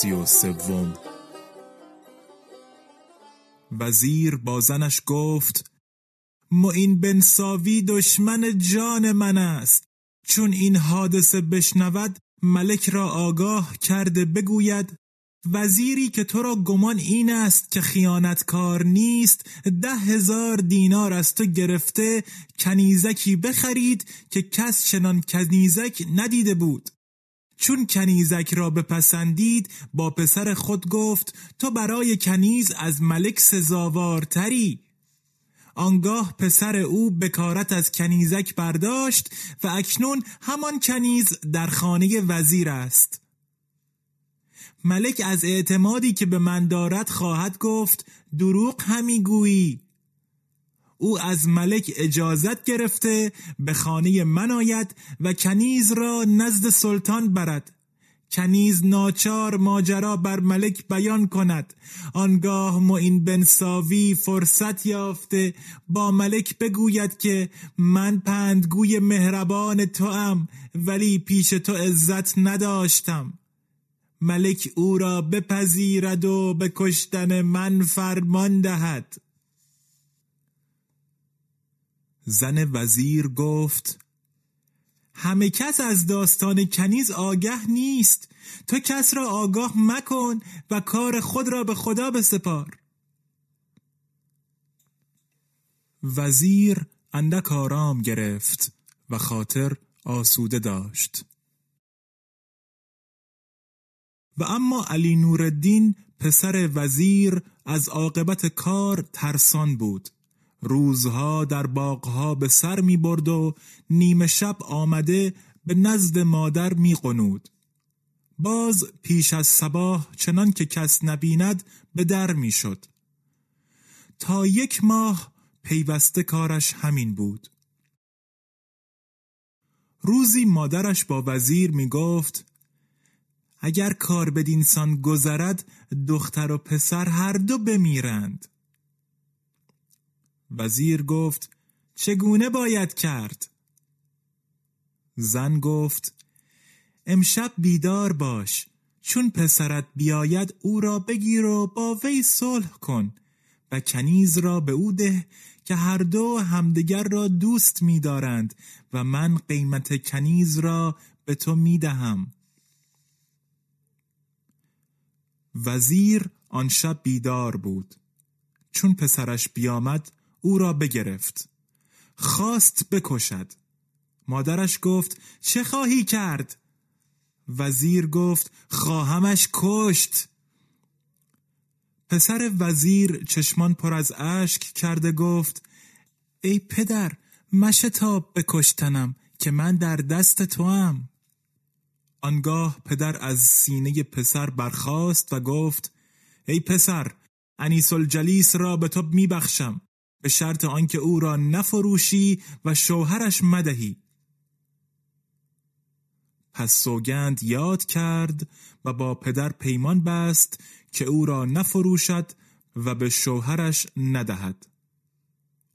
سی و سوم. وزیر با زنش گفت معین بن ساوی دشمن جان من است. چون این حادثه بشنود ملک را آگاه کرده بگوید وزیری که تو را گمان این است که خیانتکار نیست ده هزار دینار از تو گرفته کنیزکی بخرید که کس چنان کنیزک ندیده بود. چون کنیزک را بپسندید با پسر خود گفت تو برای کنیز از ملک سزاوارتری. آنگاه پسر او بکارت از کنیزک برداشت و اکنون همان کنیز در خانه وزیر است. ملک از اعتمادی که به من دارد خواهد گفت دروغ همی گویی. او از ملک اجازت گرفته به خانه من آید و کنیز را نزد سلطان برد. کنیز ناچار ماجرا بر ملک بیان کند. آنگاه معین بن ساوی فرصت یافته با ملک بگوید که من پندگوی مهربان تو ام ولی پیش تو عزت نداشتم. ملک او را بپذیرد و به کشتن من فرمان دهد. زن وزیر گفت همه کس از داستان کنیز آگه نیست. تو کس را آگاه مکن و کار خود را به خدا بسپار. وزیر اندک آرام گرفت و خاطر آسوده داشت. و اما علی نورالدین پسر وزیر از عاقبت کار ترسان بود. روزها در باغها به سر می برد و نیمه شب آمده به نزد مادر می قنود. باز پیش از صباح چنان که کس نبیند به در می شد. تا یک ماه پیوسته کارش همین بود. روزی مادرش با وزیر می گفت اگر کار بدینسان گذرد دختر و پسر هر دو بمیرند. وزیر گفت چگونه باید کرد؟ زن گفت امشب بیدار باش چون پسرت بیاید او را بگیر و با وی صلح کن و کنیز را به او ده که هر دو همدیگر را دوست می‌دارند و من قیمت کنیز را به تو می‌دهم. وزیر آن شب بیدار بود چون پسرش بیامد او را بگرفت خواست بکشد مادرش گفت چه خواهی کرد؟ وزیر گفت خواهمش کشت پسر وزیر چشمان پر از اشک کرده گفت ای پدر مشتاب بکشتنم که من در دست تو هم. آنگاه پدر از سینه پسر برخاست و گفت ای پسر انیس الجلیس را به تو میبخشم به شرط آنکه او را نفروشی و شوهرش مدهی. پس سوگند یاد کرد و با پدر پیمان بست که او را نفروشد و به شوهرش ندهد.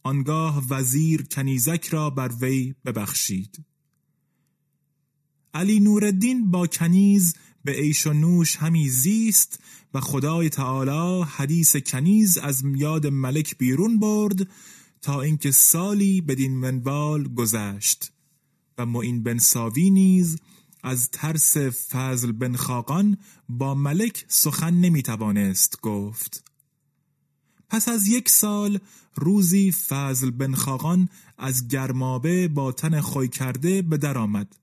آنگاه وزیر کنیزک را بر وی ببخشید. علی نوردین با کنیز به عیش و نوش همی زیست و خدای تعالی حدیث کنیز از یاد ملک بیرون برد تا اینکه سالی بدین منوال گذشت. و معین بن ساوی نیز از ترس فضل بن خاقان با ملک سخن نمی‌توانست گفت. پس از یک سال روزی فضل بن خاقان از گرمابه با تن خوی کرده به در آمد.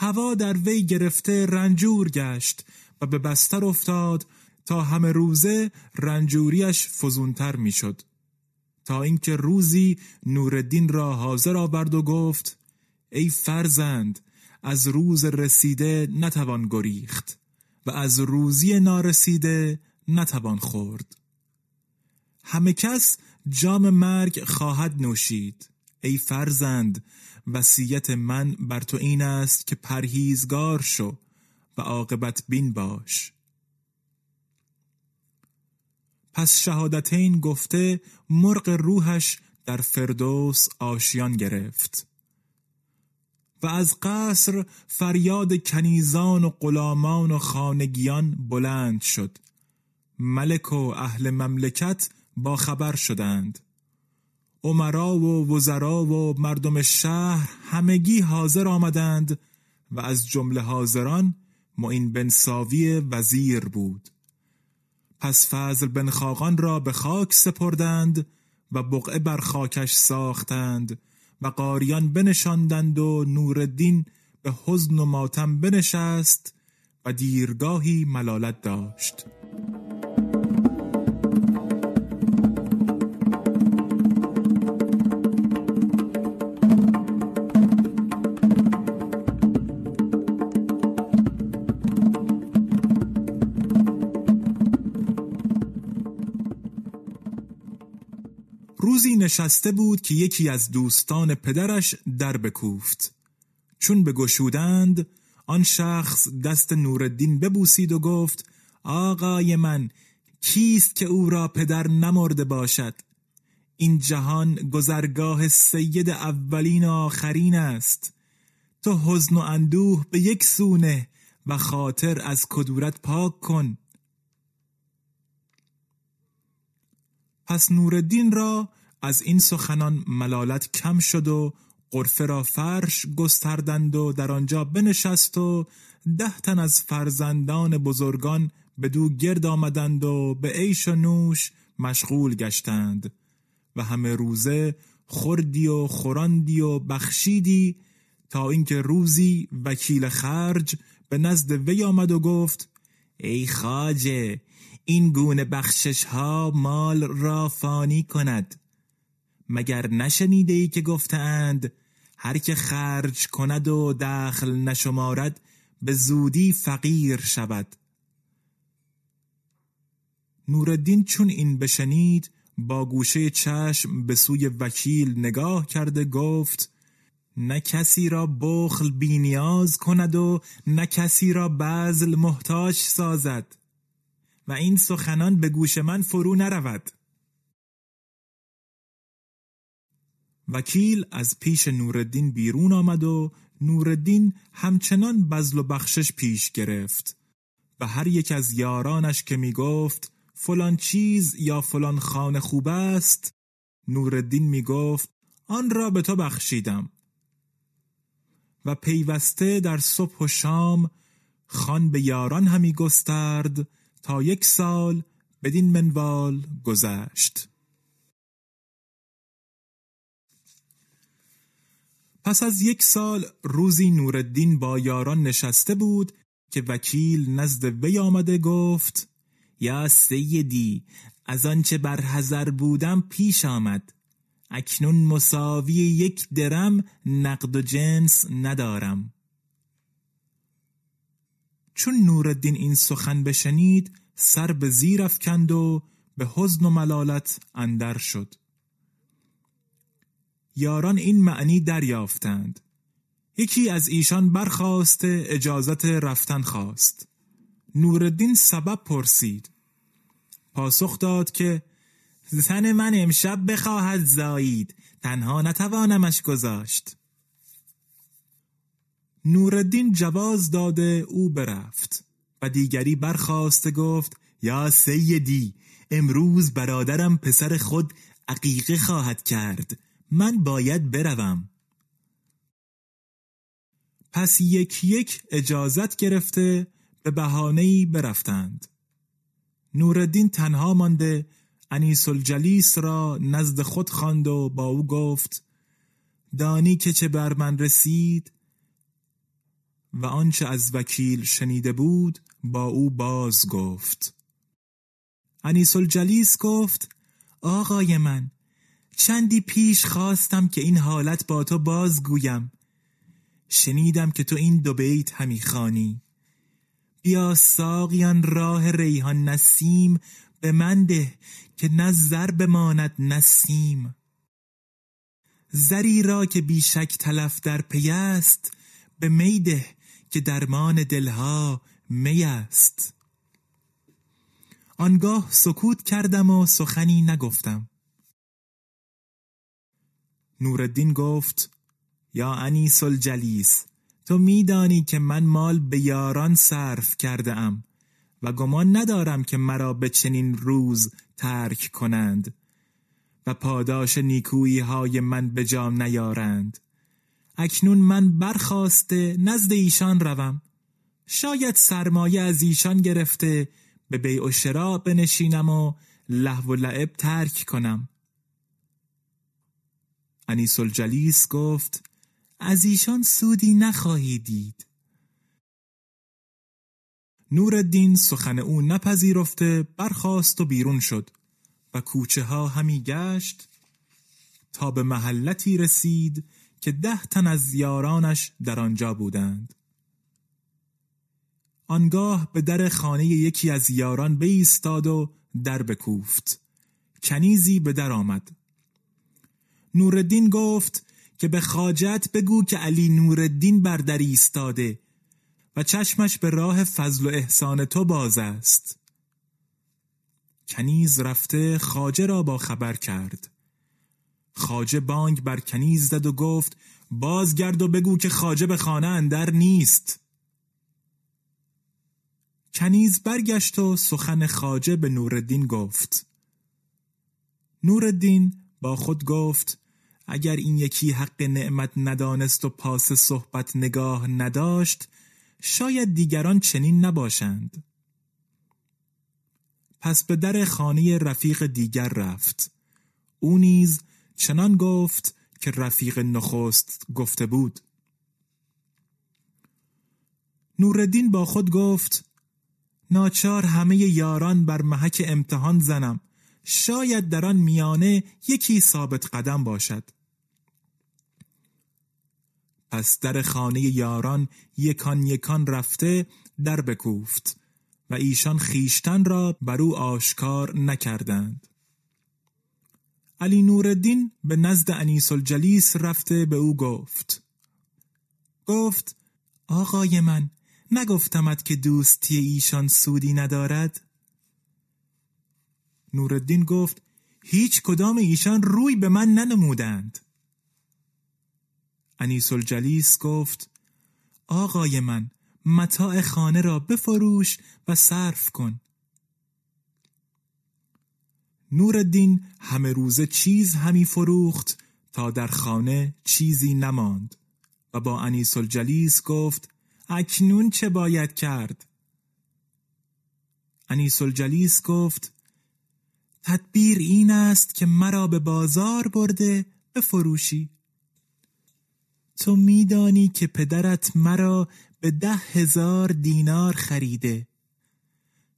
هوا در وی گرفته رنجور گشت و به بستر افتاد تا همه روزه رنجوریش فزونتر می‌شد. تا اینکه روزی نوردین را حاضر آورد و گفت ای فرزند از روز رسیده نتوان گریخت و از روزی نارسیده نتوان خورد. همه کس جام مرگ خواهد نوشید. ای فرزند وصیت من بر تو این است که پرهیزگار شو و عاقبت بین باش. پس شهادتین گفته مرغ روحش در فردوس آشیان گرفت و از قصر فریاد کنیزان و غلامان و خانگیان بلند شد. ملک و اهل مملکت با خبر شدند. عمرا و وزرا و مردم شهر همگی حاضر آمدند و از جمله حاضران معین بن ساوی وزیر بود. پس فضل بن خاقان را به خاک سپردند و بقعه بر خاکش ساختند و قاریان بنشاندند و نوردین به حزن و ماتم بنشست و دیرگاهی ملالت داشت. روزی نشسته بود که یکی از دوستان پدرش در بکوفت. چون به گشودند آن شخص دست نوردین ببوسید و گفت آقای من کیست که او را پدر نمرده باشد؟ این جهان گذرگاه سید اولین و آخرین است. تو حزن و اندوه به یک سونه و خاطر از کدورت پاک کن. پس نوردین را از این سخنان ملالت کم شد و قرفه را فرش گستردند و در آنجا بنشست و ده تن از فرزندان بزرگان به دو گرد آمدند و به عیش و نوش مشغول گشتند و همه روزه خوردی و خوراندی و بخشیدی تا اینکه روزی وکیل خرج به نزد وی آمد و گفت ای خاجه این گونه بخشش ها مال را فانی کند. مگر نشنیده ای که گفتند هر که خرج کند و دخل نشمارد به زودی فقیر شود؟ نوردین چون این بشنید با گوشه چشم به سوی وکیل نگاه کرده گفت نه کسی را بخل بینیاز کند و نه کسی را بزل محتاج سازد و این سخنان به گوش من فرو نرود. وکیل از پیش نوردین بیرون آمد و نوردین همچنان بزل و بخشش پیش گرفت و هر یک از یارانش که می گفت فلان چیز یا فلان خانه خوب است؟ نوردین می گفت آن را به تو بخشیدم. و پیوسته در صبح و شام خان به یاران همی گسترد تا یک سال بدین منوال گذشت. پس از یک سال روزی نوردین با یاران نشسته بود که وکیل نزد وی آمده گفت یا سیدی از آنچه بر حذر بودم پیش آمد. اکنون مساوی یک درم نقد و جنس ندارم. چون نوردین این سخن بشنید سر به زیر افکند و به حزن و ملالت اندر شد. یاران این معنی دریافتند. یکی از ایشان برخواست اجازت رفتن خواست. نوردین سبب پرسید. پاسخ داد که زن من امشب بخواهد زایید. تنها نتوانمش گذاشت. نوردین جواز داده او برفت و دیگری برخواست گفت یا سیدی امروز برادرم پسر خود عقیقه خواهد کرد. من باید بروم. پس یک یک اجازت گرفته به بهانه‌ای برفتند. نوردین تنها مانده انیس الجلیس را نزد خود خواند و با او گفت دانی که چه بر من رسید و آنچه از وکیل شنیده بود با او باز گفت. انیس الجلیس گفت آقای من چندی پیش خواستم که این حالت با تو بازگویم. شنیدم که تو این دو بیت همی خانی بیا ساقیان راه ریحان نسیم به من ده که نه زر بماند نسیم. زری را که بیشک تلف در پی است به میده که درمان دلها می است. آنگاه سکوت کردم و سخنی نگفتم. نوردین گفت یا انیس الجلیس تو میدانی که من مال به یاران صرف کرده ام و گمان ندارم که مرا به چنین روز ترک کنند و پاداش نیکویی های من به جا نیارند. اکنون من برخواسته نزد ایشان روم. شاید سرمایه از ایشان گرفته به بیع و شرا بنشینم و لحو و لعب ترک کنم. انیس الجلیس گفت از ایشان سودی نخواهی دید. نوردین سخن او نپذیرفته برخاست و بیرون شد و کوچه ها همی گشت تا به محلتی رسید که ده تن از یارانش در آنجا بودند. آنگاه به در خانه یکی از یاران بایستاد و در بکوفت. کنیزی به در آمد. نوردین گفت که به خاجت بگو که علی نوردین بر در ایستاده و چشمش به راه فضل و احسان تو باز است. کنیز رفته خاجه را با خبر کرد. خاجه بانگ بر کنیز زد و گفت بازگرد و بگو که خاجه به خانه اندر نیست. کنیز برگشت و سخن خاجه به نوردین گفت. نوردین با خود گفت اگر این یکی حق نعمت ندانست و پاس صحبت نگاه نداشت شاید دیگران چنین نباشند. پس به در خانه رفیق دیگر رفت. او نیز چنان گفت که رفیق نخست گفته بود. نوردین با خود گفت ناچار همه یاران بر محک امتحان زنم. شاید در آن میانه یکی ثابت قدم باشد. پس در خانه یاران یکان یکان رفته در بکوفت و ایشان خیشتن را بر او آشکار نکردند. علی نوردین به نزد انیس الجلیس رفته به او گفت گفت آقای من نگفتمت که دوستی ایشان سودی ندارد؟ نوردین گفت هیچ کدام ایشان روی به من ننمودند. انیس الجلیس گفت آقای من متاع خانه را بفروش و صرف کن. نوردین همه روزه چیز همی فروخت تا در خانه چیزی نماند و با انیس الجلیس گفت اکنون چه باید کرد؟ انیس الجلیس گفت تدبیر این است که مرا به بازار برده بفروشی. تو میدانی که پدرت مرا به ده هزار دینار خریده.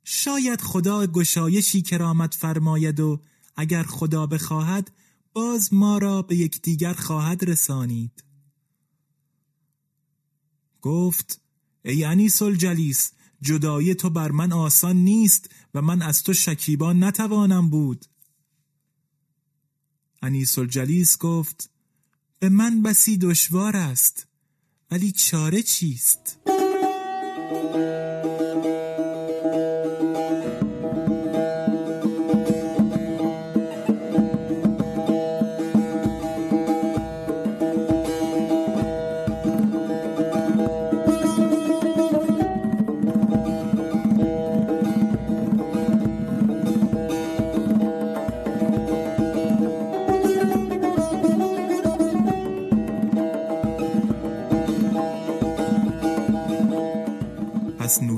شاید خدا گشایشی کرامت فرماید و اگر خدا بخواهد باز ما را به یکدیگر خواهد رسانید. گفت ای انیس الجلیس جدایی تو بر من آسان نیست و من از تو شکیبا نتوانم بود. انیس الجلیس گفت به من بسی دشوار است ولی چاره چیست؟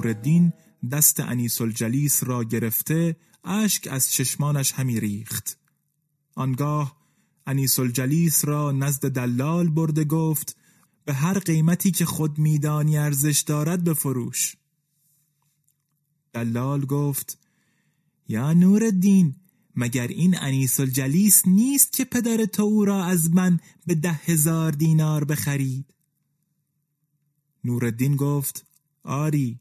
نوردین دست انیس الجلیس را گرفته اشک از چشمانش همی ریخت. آنگاه انیس الجلیس را نزد دلال برده گفت به هر قیمتی که خود میدانی ارزش دارد بفروش. دلال گفت یا نوردین مگر این انیس الجلیس نیست که پدر تو او را از من به ده هزار دینار بخرید؟ نوردین گفت آری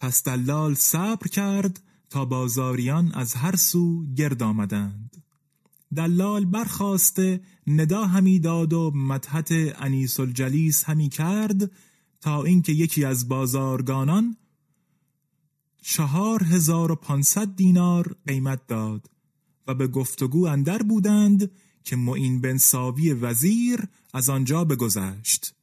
پس دلال صبر کرد تا بازاریان از هر سو گرد آمدند. دلال برخواسته ندا همی داد و مدحت انیس الجلیس همی کرد تا اینکه یکی از بازارگانان چهار هزار و پانصد دینار قیمت داد و به گفتگو اندر بودند که معین بن ساوی وزیر از آنجا بگذشت.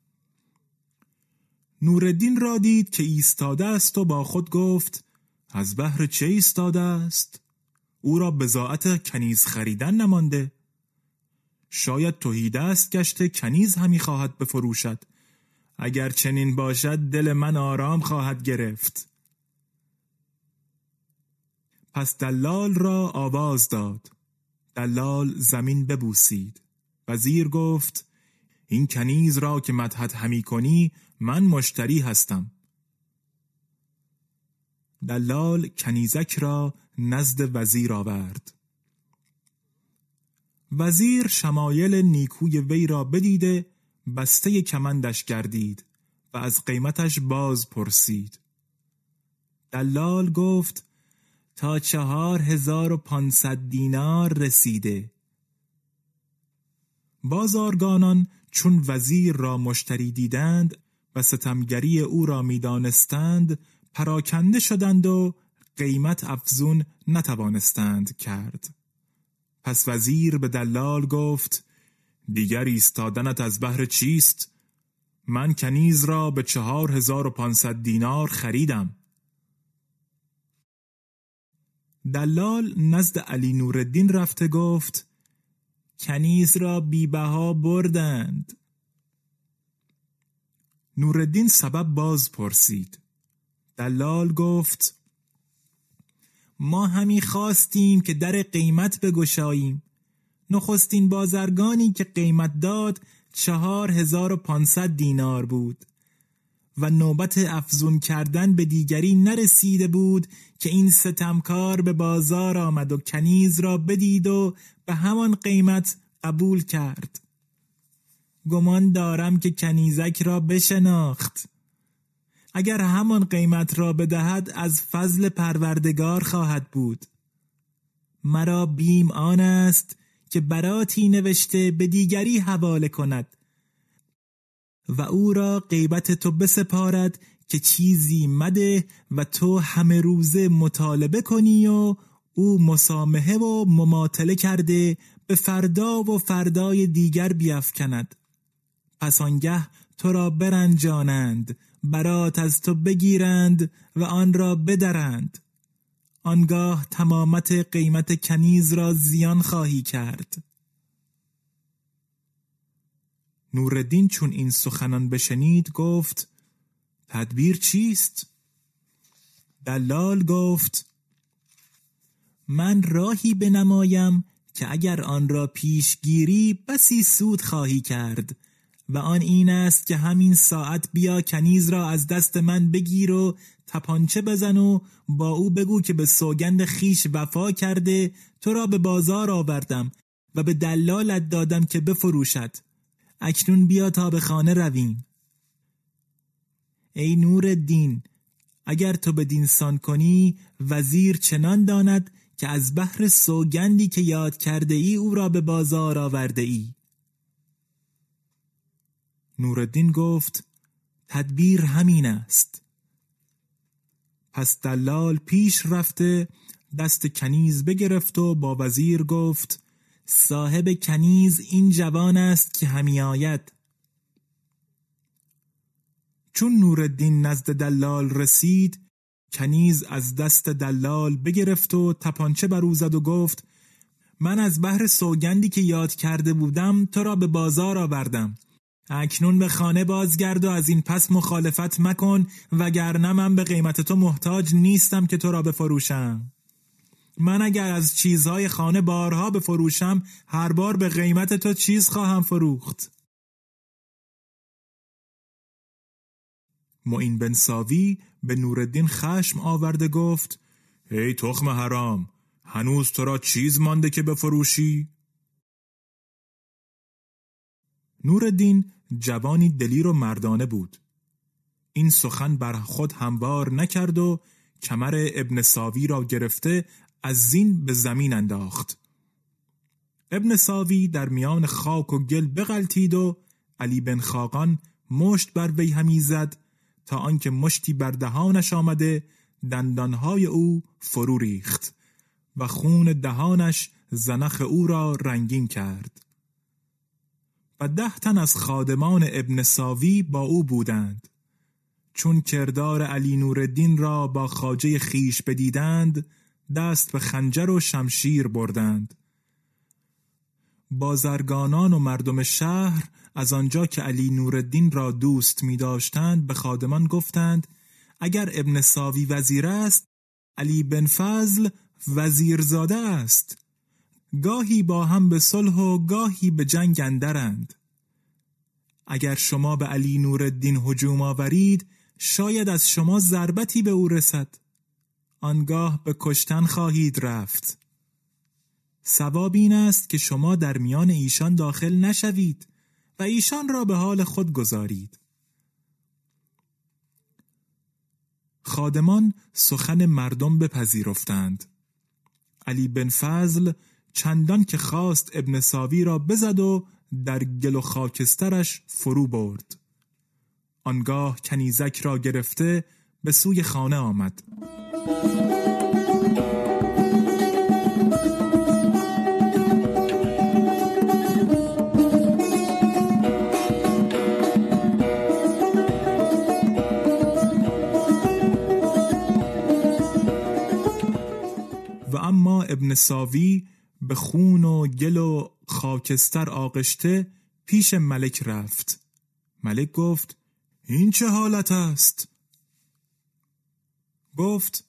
نوردین را دید که ایستاده است و با خود گفت از بهر چه ایستاده است؟ او را بزاعت کنیز خریدن نمانده. شاید توهیده است گشته کنیز همی خواهد بفروشد. اگر چنین باشد دل من آرام خواهد گرفت. پس دلال را آواز داد. دلال زمین ببوسید. وزیر گفت این کنیز را که مدحت همی کنی من مشتری هستم. دلال کنیزک را نزد وزیر آورد. وزیر شمایل نیکوی وی را بدیده بسته کمندش گردید و از قیمتش باز پرسید. دلال گفت تا چهار هزار و پانصد دینار رسیده. بازارگانان چون وزیر را مشتری دیدند و ستمگری او را می‌دانستند پراکنده شدند و قیمت افزون نتوانستند کرد. پس وزیر به دلال گفت دیگر ایستادنت از بهر چیست؟ من کنیز را به چهار هزار و پانصد دینار خریدم. دلال نزد علی نوردین رفته گفت کنیز را بیبها بردند. نوردین سبب باز پرسید. دلال گفت ما همی خواستیم که در قیمت بگشاییم. نخستین بازرگانی که قیمت داد چهار هزار و پانصد دینار بود و نوبت افزون کردن به دیگری نرسیده بود که این ستمکار به بازار آمد و کنیز را بدید و به همان قیمت قبول کرد. گمان دارم که کنیزک را بشناخت. اگر همان قیمت را بدهد از فضل پروردگار خواهد بود. مرا بیم آن است که براتی نوشته به دیگری حواله کند و او را غیبت تو بسپارد که چیزی مده و تو همه روزه مطالبه کنی و او مسامحه و مماطله کرده به فردا و فردای دیگر بیافکند. پس آنگه تو را برنجانند برات از تو بگیرند و آن را بدرند. آنگاه تمامت قیمت کنیز را زیان خواهی کرد. نوردین چون این سخنان بشنید گفت تدبیر چیست؟ دلال گفت من راهی بنمایم که اگر آن را پیشگیری بسی سود خواهی کرد. و آن این است که همین ساعت بیا کنیز را از دست من بگیر و تپانچه بزن و با او بگو که به سوگند خیش وفا کرده تو را به بازار آوردم و به دلالت دادم که بفروشد. اکنون بیا تا به خانه رویم. ای نور دین اگر تو به دینسان کنی وزیر چنان داند که از بحر سوگندی که یاد کرده ای او را به بازار آورده ای. نوردین گفت تدبیر همین است. پس دلال پیش رفته دست کنیز بگرفت و با وزیر گفت صاحب کنیز این جوان است که همی آید. چون نوردین نزد دلال رسید کنیز از دست دلال بگرفت و تپانچه بر او زد و گفت من از بحر سوگندی که یاد کرده بودم تو را به بازار آوردم. اکنون به خانه بازگرد و از این پس مخالفت مکن وگرنه من به قیمت تو محتاج نیستم که تو را بفروشم من اگر از چیزهای خانه بارها بفروشم هر بار به قیمت تو چیز خواهم فروخت معین بن ساوی به نوردین خشم آورده گفت ای تخم حرام هنوز تو را چیز مانده که بفروشی؟ نوردین جوانی دلیر و مردانه بود. این سخن بر خود هموار نکرد و کمر ابن ساوی را گرفته از زین به زمین انداخت. ابن ساوی در میان خاک و گل بغلتید و علی بن خاقان مشت بر وی همی زد تا آنکه مشتی بر دهانش آمده دندانهای او فرو ریخت و خون دهانش زنخ او را رنگین کرد. ده تن از خادمان ابن ساوی با او بودند. چون کردار علی نوردین را با خاجه خیش بدیدند دست به خنجر و شمشیر بردند. بازرگانان و مردم شهر از آنجا که علی نوردین را دوست می داشتند به خادمان گفتند اگر ابن ساوی وزیر است علی بن فضل وزیرزاده است. گاهی با هم به صلح و گاهی به جنگ اندرند. اگر شما به علی نوردین هجوم آورید شاید از شما ضربتی به او رسد. آنگاه به کشتن خواهید رفت. سواب این است که شما در میان ایشان داخل نشوید و ایشان را به حال خود گذارید. خادمان سخن مردم بپذیرفتند. علی بن فضل چندان که خواست ابن ساوی را بزد و در گل و خاکسترش فرو برد. آنگاه کنیزک را گرفته به سوی خانه آمد. و اما ابن ساوی به خون و گل و خاکستر آغشته پیش ملک رفت. ملک گفت این چه حالت است؟ گفت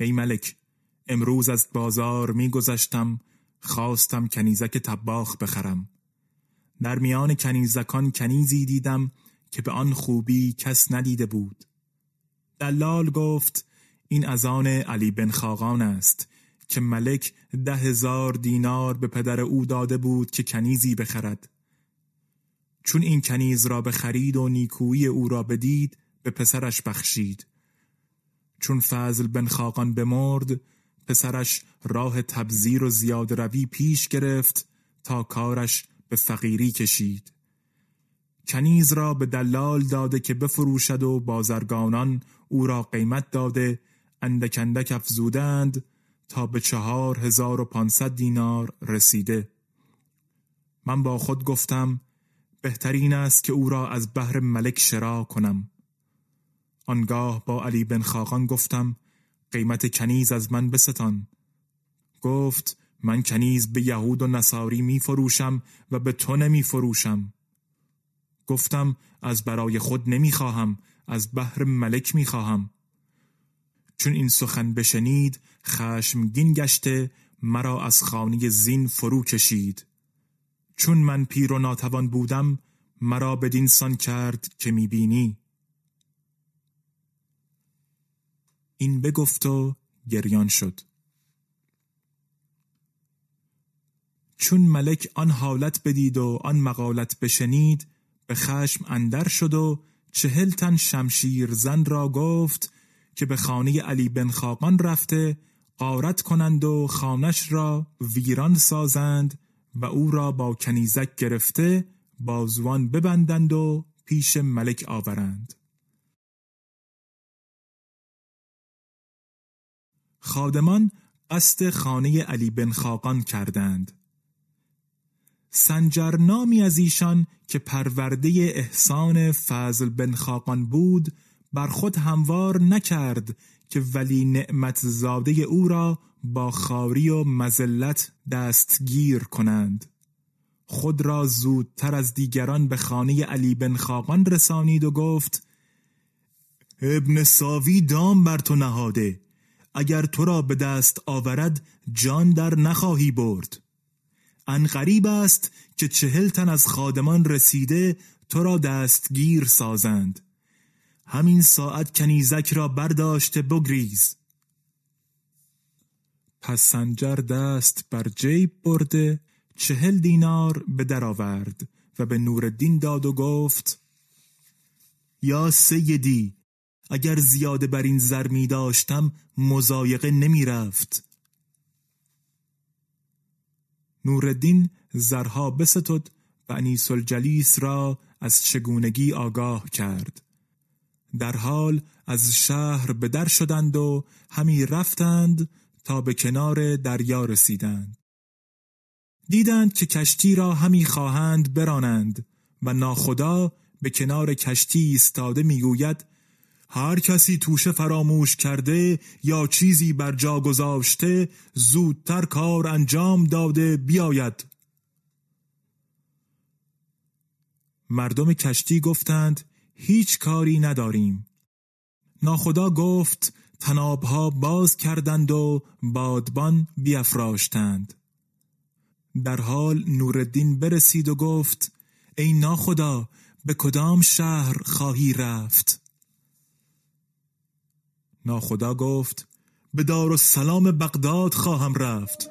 ای ملک امروز از بازار میگذشتم خواستم کنیزک تباخ بخرم. در میان کنیزکان کنیزی دیدم که به آن خوبی کس ندیده بود. دلال گفت این از آن علی بن خاقان است. که ملک ده هزار دینار به پدر او داده بود که کنیزی بخرد. چون این کنیز را بخرید و نیکویی او را بدید به پسرش بخشید. چون فضل بن خاقان بمرد پسرش راه تبذیر و زیاد روی پیش گرفت تا کارش به فقیری کشید. کنیز را به دلال داده که بفروشد و بازرگانان او را قیمت داده اندک اندک افزودند تا به چهار هزار و پانصد دینار رسیده. من با خود گفتم بهترین است که او را از بحر ملک شرا کنم. آنگاه با علی بن خاقان گفتم قیمت کنیز از من بستان. گفت من کنیز به یهود و نصاری می فروشم و به تو نمی فروشم. گفتم از برای خود نمی خواهم از بحر ملک می خواهم. چون این سخن بشنید خشمگین گشته مرا از خانه زین فرو کشید. چون من پیر و ناتوان بودم مرا بدین سان کرد که می‌بینی. این بگفت و گریان شد. چون ملک آن حالت بدید و آن مقالت بشنید به خشم اندر شد و چهل تن شمشیر زن را گفت که به خانه علی بن خاقان رفته قارت کنند و خانش را ویران سازند و او را با کنیزک گرفته بازوان ببندند و پیش ملک آورند. خادمان قصد خانه علی بن خاقان کردند. سنجر نامی از ایشان که پرورده احسان فضل بن خاقان بود بر خود هموار نکرد که ولی نعمت زاده او را با خاری و مزلت دستگیر کنند. خود را زودتر از دیگران به خانه علی بن خاقان رسانید و گفت ابن ساوی دام بر تو نهاده. اگر تو را به دست آورد جان در نخواهی برد. ان غریب است که چهل تن از خادمان رسیده تو را دستگیر سازند. همین ساعت کنیزک را برداشته بگریز. پس سنجر دست بر جیب برده چهل دینار به در آورد و به نورالدین داد و گفت یا سیدی اگر زیاده بر این زر می داشتم مزایقه نمی رفت. نورالدین زرها بستد و انیس الجلیس را از چگونگی آگاه کرد. در حال از شهر به در شدند و همی رفتند تا به کنار دریا رسیدند. دیدند که کشتی را همی خواهند برانند و ناخدا به کنار کشتی ایستاده می‌گوید هر کسی توشه فراموش کرده یا چیزی بر جا گذاشته زودتر کار انجام داده بیاید. مردم کشتی گفتند هیچ کاری نداریم. ناخدا گفت تنابها باز کردند و بادبان بیافراشتند. در حال نوردین برسید و گفت ای ناخدا به کدام شهر خواهی رفت؟ ناخدا گفت به دار و سلام بغداد خواهم رفت.